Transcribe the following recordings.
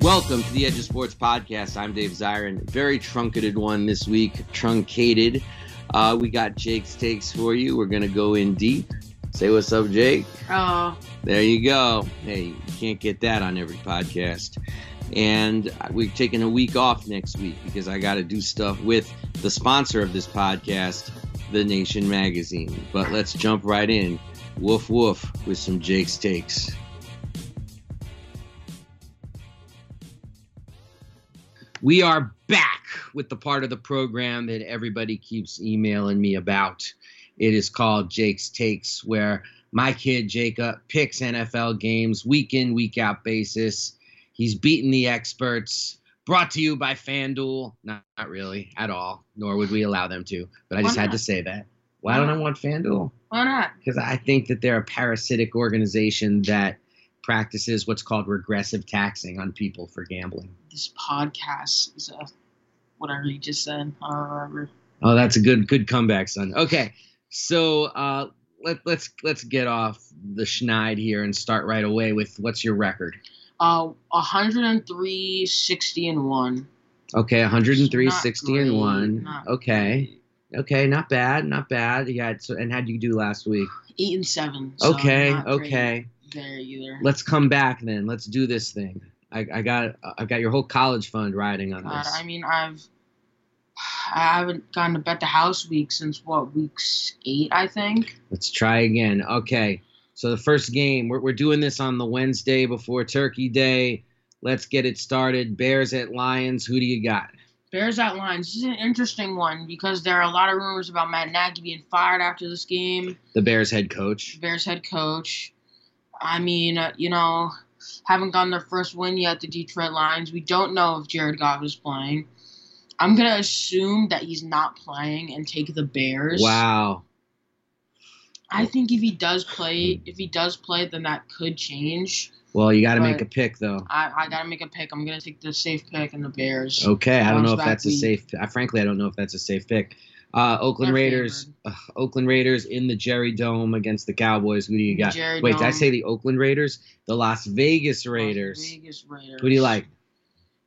Welcome to the Edge of Sports podcast. I'm Dave Zirin. Very truncated one this week. Truncated. Uh, we got Jake's takes for you. We're gonna go in deep. Say what's up, Jake. Oh, There you go. Hey, you can't get that on every podcast. And we're taking a week off next week because I got to do stuff with the sponsor of this podcast, The Nation Magazine. But let's jump right in. Woof woof with some Jake's takes. We are back with the part of the program that everybody keeps emailing me about. It is called Jake's Takes, where my kid Jacob picks NFL games week in, week out basis. He's beaten the experts. Brought to you by FanDuel. Not, not really at all, nor would we allow them to. But I just had to say that. Why don't I want FanDuel? why not? Because I think that they're a parasitic organization that practices what's called regressive taxing on people for gambling. This podcast is a whatever you just said. I don't remember. Oh, that's a good good comeback, son. Okay, so uh, let let's let's get off the schneid here and start right away with what's your record? Uh, 103, 60, and one. Okay, 103, Not 60, and one. Okay, okay, not bad, not bad. Yeah, so, and how'd you do last week? Eight and seven. so okay, great okay. There either. Let's come back then. Let's do this thing. I, I got I've got your whole college fund riding on God, this. I mean, I've I haven't gone to bet the house week since what weeks eight, I think. Let's try again. Okay. So the first game, we're, we're doing this on the Wednesday before Turkey Day. Let's get it started. Bears at Lions. Who do you got? Bears at Lions. This is an interesting one because there are a lot of rumors about Matt Nagy being fired after this game. The Bears head coach. Bears head coach. I mean, uh, you know, haven't gotten their first win yet. The Detroit Lions. We don't know if Jared Goff is playing. I'm gonna assume that he's not playing and take the Bears. Wow. I think if he does play, if he does play, then that could change. Well, you got to make a pick though. I, I gotta make a pick. I'm gonna take the safe pick and the Bears. Okay, I don't know if that's a safe. I, frankly, I don't know if that's a safe pick. Uh, Oakland They're Raiders. Uh, Oakland Raiders in the Jerry Dome against the Cowboys. Who do you got? Jerry Wait, did I say the Oakland Raiders? The Las Vegas Las Raiders. Vegas Raiders. Who do you like?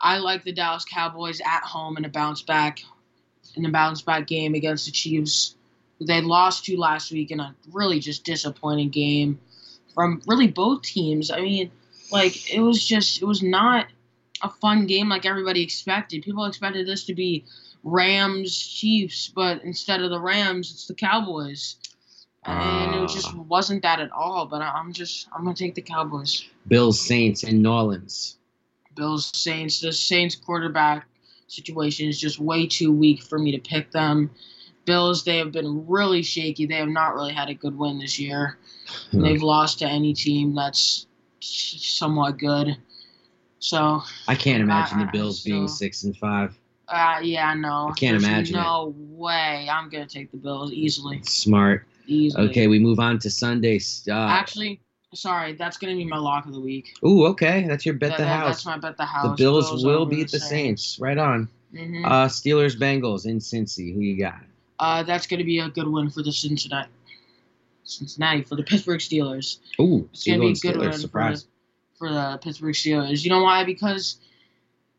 I like the Dallas Cowboys at home in a bounce back in a bounce back game against the Chiefs. They lost to last week in a really just disappointing game from really both teams. I mean, like it was just it was not a fun game like everybody expected. People expected this to be Rams Chiefs, but instead of the Rams, it's the Cowboys. And it just Ah. wasn't that at all. But I- I'm just I'm gonna take the Cowboys. Bills Saints in New Orleans. Bills Saints. The Saints quarterback situation is just way too weak for me to pick them. Bills, they have been really shaky. They have not really had a good win this year. They've lost to any team that's somewhat good. So, I can't imagine I- the Bills being six and five. Uh, yeah, no. I can't There's imagine it. No way. I'm gonna take the Bills easily. Smart. Easily. Okay, we move on to Sunday. Uh, Actually, sorry, that's gonna be my lock of the week. ooh, okay, that's your bet That- the that- house. That's my bet the house. The Bills, will beat the Saints. Right on. hmm Uh, Steelers Bengals in Cincy. Who you got? Uh, that's going to be a good win for the Cincinnati. Cincinnati for the Pittsburgh Steelers. Ooh, It's to be a good Steelers. win Surprise. for the, for the Pittsburgh Steelers. You know why? Because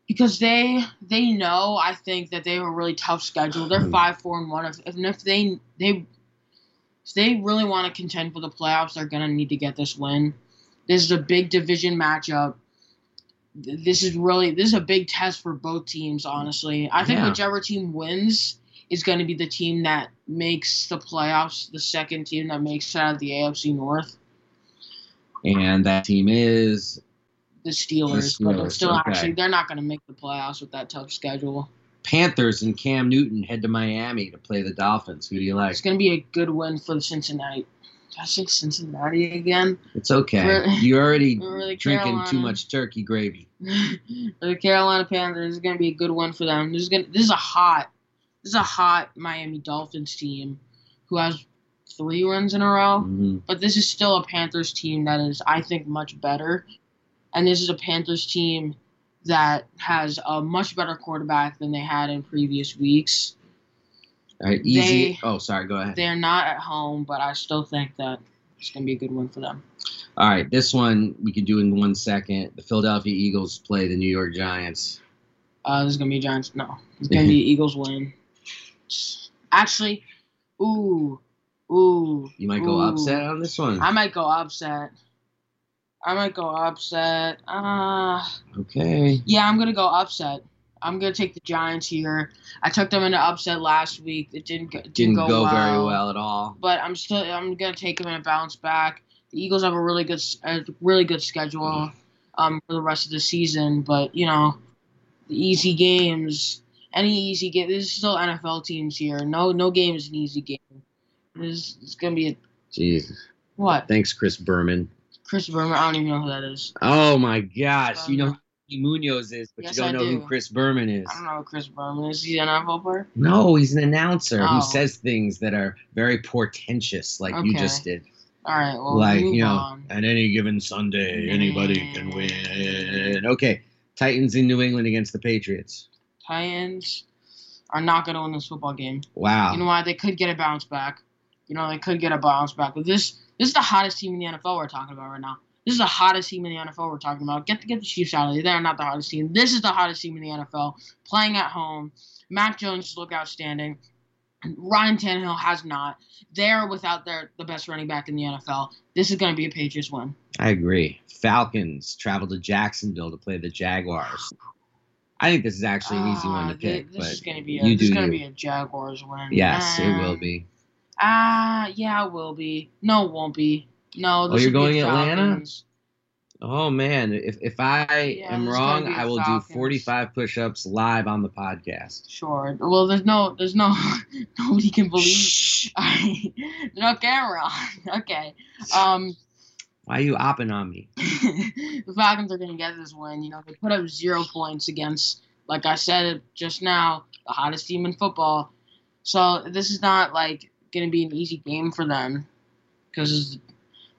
because they they know I think that they have a really tough schedule. They're hmm. five four and one. If if, if they they if they really want to contend for the playoffs, they're going to need to get this win. This is a big division matchup. This is really this is a big test for both teams. Honestly, I think Yeah. whichever team wins is going to be the team that makes the playoffs. The second team that makes it out of the AFC North, And that team is the Steelers. but Steelers, it's still okay. actually they're not going to make the playoffs with that tough schedule. Panthers and Cam Newton head to Miami to play the Dolphins. Who do you like? It's going to be a good win for the Cincinnati. Did I say Cincinnati again? It's okay. For- You're already the drinking too much turkey gravy. the Carolina Panthers, is going to be a good one for them. This is going this is a hot this is a hot Miami Dolphins team who has three wins in a row. Mhm. but this is still a Panthers team that is, I think, much better. And this is a Panthers team that has a much better quarterback than they had in previous weeks. All right, easy. They- oh, sorry. Go ahead. They're not at home, but I still think that it's going to be a good one for them. All right, this one we can do in one second. The Philadelphia Eagles play the New York Giants. Uh, this is gonna be Giants. No, it's gonna be Eagles win. Actually, ooh, ooh. You might go upset on this one. I might go upset. I might go upset. Uh, okay. yeah, I'm gonna go upset. I'm gonna take the Giants here. I took them into upset last week. It didn't go, didn't, Didn't go, go well, very well at all. But I'm still I'm gonna take them in a bounce back. The Eagles have a really good a really good schedule um for the rest of the season. But you know, the easy games, any easy game. This is still NFL teams here. No no game is an easy game. This is gonna be a Jeez. what? Thanks, Chris Berman. Chris Berman. I don't even know who that is. Oh my gosh. You know um, who Munoz is, but Yes, you don't know who. Chris Berman is. I don't know who Chris Berman is. He's an NFL player. No, he's an announcer Oh. who says things that are very portentous, like you just did. All right. Well, like, move you know, on. at any given Sunday, anybody can win. Okay. Titans in New England against the Patriots. Titans are not going to win this football game. Wow. You know why? They could get a bounce back. You know, they could get a bounce back. But this this is the hottest team in the NFL we're talking about right now. This is the hottest team in the NFL we're talking about. Get the, get the Chiefs out of there. They're not the hottest team. This is the hottest team in the NFL. Playing at home. Mac Jones look outstanding. Ryan Tannehill has not. They're without their the best running back in the NFL. This is going to be a Patriots win. I agree. Falcons travel to Jacksonville to play the Jaguars. I think this is actually an easy one Ah, to pick, This but is going to be a, you this is going to be a Jaguars win. yes, it will be. Ah, yeah, it will be. No, it won't be. No, Oh, you're going Atlanta? Falcons. Oh man, if if I Yeah, am wrong, I will Falcons. do 45 push-ups live on the podcast. Sure. Well, there's no, there's no, nobody can believe. Shh. there's no camera okay. Um, Why are you opping on me? the Falcons are gonna get this win. You know, they put up zero points against, like I said just now, the hottest team in football. So this is not like gonna be an easy game for them, because it's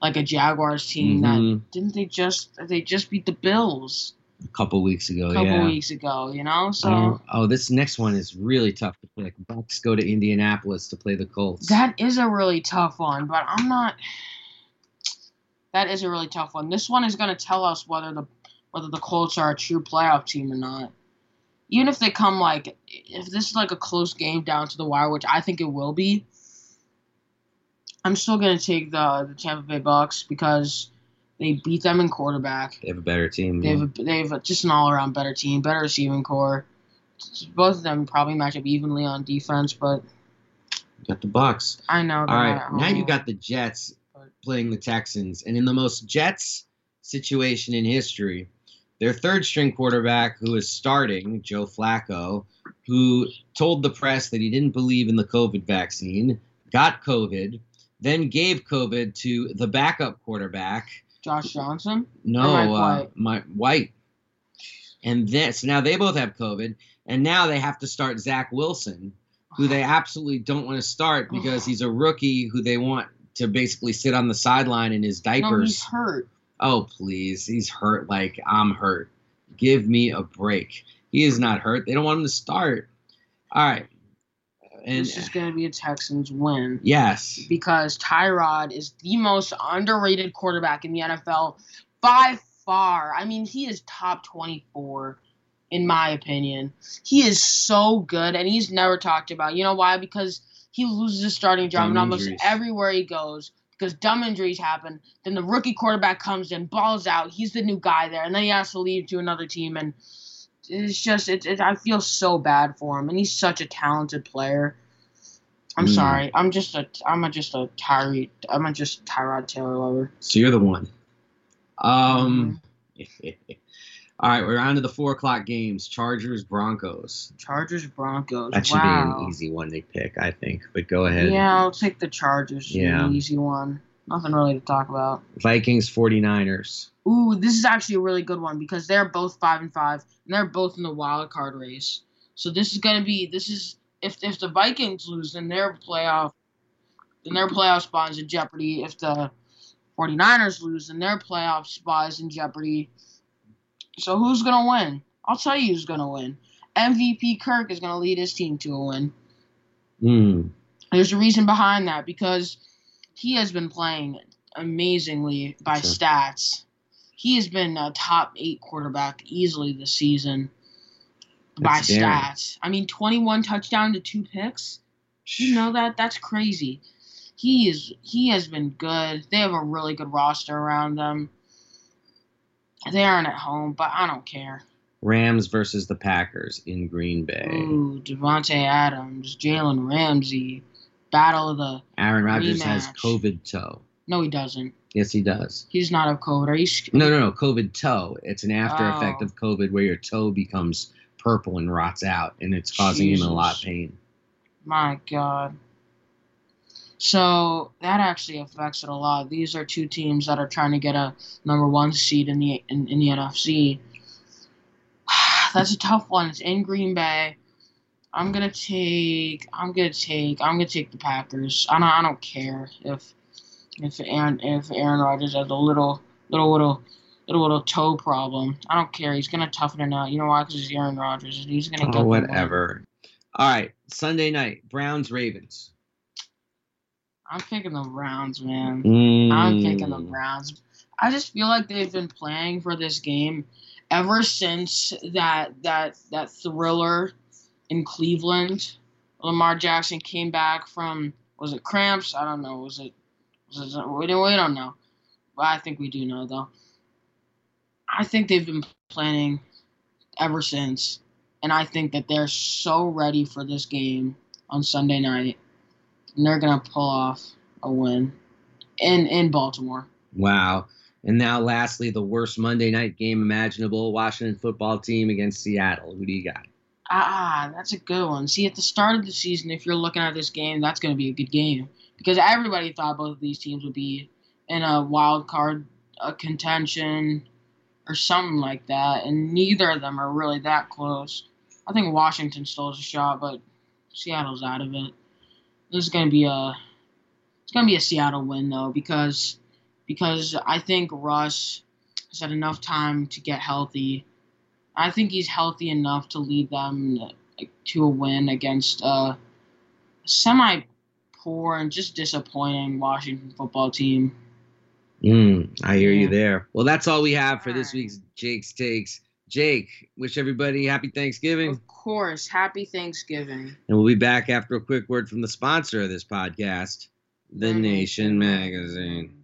like a Jaguars team that Mhm. didn't they just they just beat the Bills A couple weeks ago, a couple yeah. weeks ago, you know? So Oh, oh, this next one is really tough to pick. Bucks go to Indianapolis to play the Colts. that is a really tough one, but I'm not that is a really tough one. This one is gonna tell us whether the whether the Colts are a true playoff team or not. Even if they come like if this is like a close game down to the wire, which I think it will be, I'm still gonna take the the Tampa Bay Bucks because they beat them in quarterback. they have a better team. They have a, they have a, just an all around better team, better receiving corps. Both of them probably match up evenly on defense, but You got the Bucks. I know. All right, they're right, not at now you um, got the Jets playing the Texans, and in the most Jets situation in history, their third string quarterback, who is starting, Joe Flacco, who told the press that he didn't believe in the COVID vaccine, got COVID, then gave COVID to the backup quarterback. Josh Johnson. No, Mike uh, White? my White. And this now they both have COVID, and now they have to start Zach Wilson, who they absolutely don't want to start because he's a rookie who they want to basically sit on the sideline in his No, he's diapers. hurt. oh please, he's hurt like I'm hurt. Give me a break. He is not hurt. They don't want him to start. All right. And this is going to be a Texans win yes, because Tyrod is the most underrated quarterback in the NFL by far. I mean, he is top 24 in my opinion. He is so good and he's never talked about. You know why? Because he loses his starting job Dumb in almost injuries. everywhere he goes because dumb injuries happen. Then the rookie quarterback comes in, balls out. He's the new guy there, and then he has to leave to another team. And it's just, it, it, I feel so bad for him. And he's such a talented player. I'm Mm. sorry. I'm just a, I'm a, just a Tyree, I'm a just Tyrod Taylor lover. so you're the one. Um. All right, we're on to the four o'clock games. Chargers, Broncos. Chargers Broncos. That should wow. be an easy one to pick, I think. But go ahead. Yeah, I'll take the Chargers. Yeah. An easy one. Nothing really to talk about. Vikings, 49ers. Ooh, this is actually a really good one because they're both five and five, and they're both in the wild card race. So this is gonna be this is if if the Vikings lose, then their playoff, then their playoff spot is in jeopardy. If the 49ers lose, then their playoff spot is in jeopardy. So who's gonna win? I'll tell you who's gonna win. MVP Kirk is gonna lead his team to a win. Hmm. There's a reason behind that because he has been playing amazingly by Sure. stats. He has been a top eight quarterback easily this season by That's daring. stats. I mean, 21 touchdown to two picks. You know that? That's crazy. He is. He has been good. They have a really good roster around them. They aren't at home, but I don't care. Rams versus the Packers in Green Bay. Ooh, Davante Adams, Jalen Ramsey, battle of the. Aaron Rodgers has COVID toe. No, he doesn't. Yes, he does. He's not of COVID. Are you? sh- No, no, no. COVID toe. It's an after Oh. effect of COVID where your toe becomes purple and rots out, and it's causing him a lot of pain. My God. So that actually affects it a lot. These are two teams that are trying to get a number one seed in the in, in the NFC. That's a tough one. It's in Green Bay. I'm gonna take. I'm gonna take. I'm gonna take the Packers. I don't. I don't care if if Aaron if Aaron Rodgers has a little little little little little toe problem. I don't care. He's gonna toughen it out. You know why? Because he's Aaron Rodgers. He's gonna get Oh, whatever. All right, Sunday night, Browns Ravens. I'm picking the Browns, man. Mm. I'm picking the Browns. I just feel like they've been playing for this game ever since that that that thriller in Cleveland. Lamar Jackson came back from was it cramps? I don't know. Was it was it we don't, know. But I think we do know though. I think they've been planning ever since. And I think that they're so ready for this game on Sunday night. And they're gonna pull off a win in in Baltimore. Wow. And now, lastly, the worst Monday night game imaginable Washington football team against Seattle. Who do you got? Ah, that's a good one. See, at the start of the season, if you're looking at this game, that's going to be a good game because everybody thought both of these teams would be in a wild card uh, contention or something like that, and neither of them are really that close. I think Washington still has a shot, but Seattle's out of it. This is going to be a it's going to be a Seattle win though because because I think Russ has had enough time to get healthy. I think he's healthy enough to lead them to a win against a semi poor and just disappointing Washington football team. Mm, I hear you there. Well, that's all we have for this All right. week's Jake's Takes. Jake, wish everybody happy Thanksgiving. Of course, happy Thanksgiving. And we'll be back after a quick word from the sponsor of this podcast, The Nation Magazine.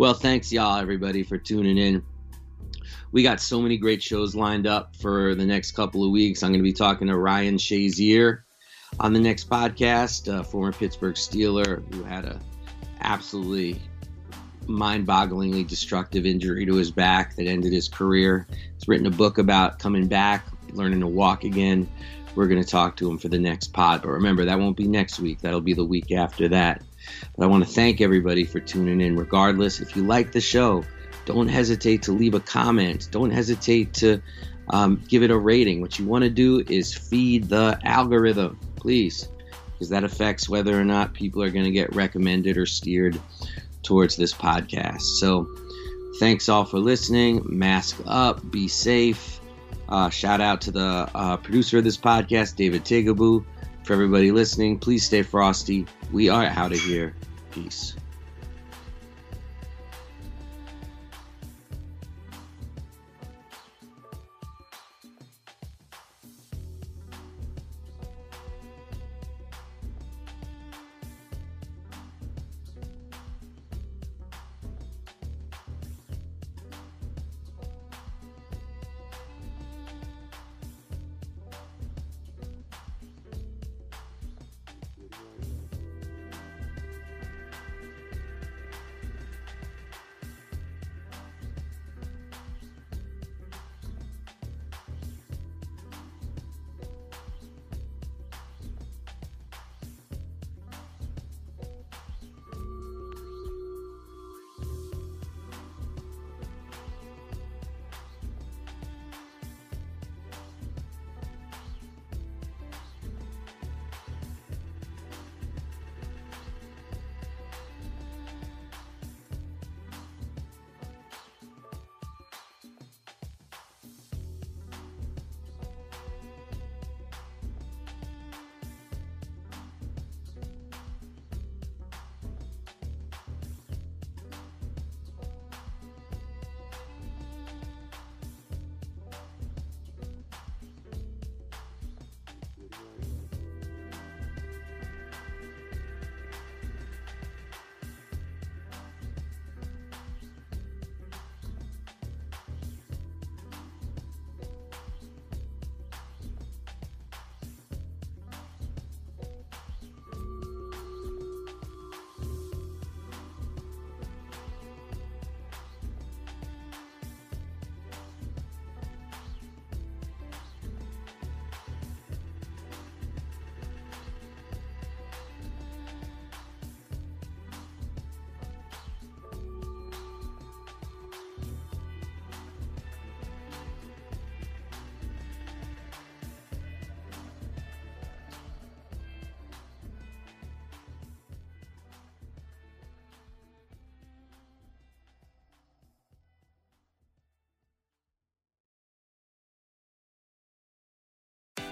Well, thanks, y'all, everybody, for tuning in. We got so many great shows lined up for the next couple of weeks. I'm going to be talking to Ryan Shazier on the next podcast, a former Pittsburgh Steeler who had a absolutely mind-bogglingly destructive injury to his back that ended his career. He's written a book about coming back, learning to walk again. We're going to talk to him for the next pod, but remember that won't be next week. That'll be the week after that. But I want to thank everybody for tuning in. Regardless, if you like the show, don't hesitate to leave a comment. Don't hesitate to um, give it a rating. What you want to do is feed the algorithm, please, because that affects whether or not people are going to get recommended or steered towards this podcast. So, thanks all for listening. Mask up, be safe. Uh, shout out to the uh, producer of this podcast, David Tigaboo. For everybody listening, please stay frosty. We are out of here. Peace.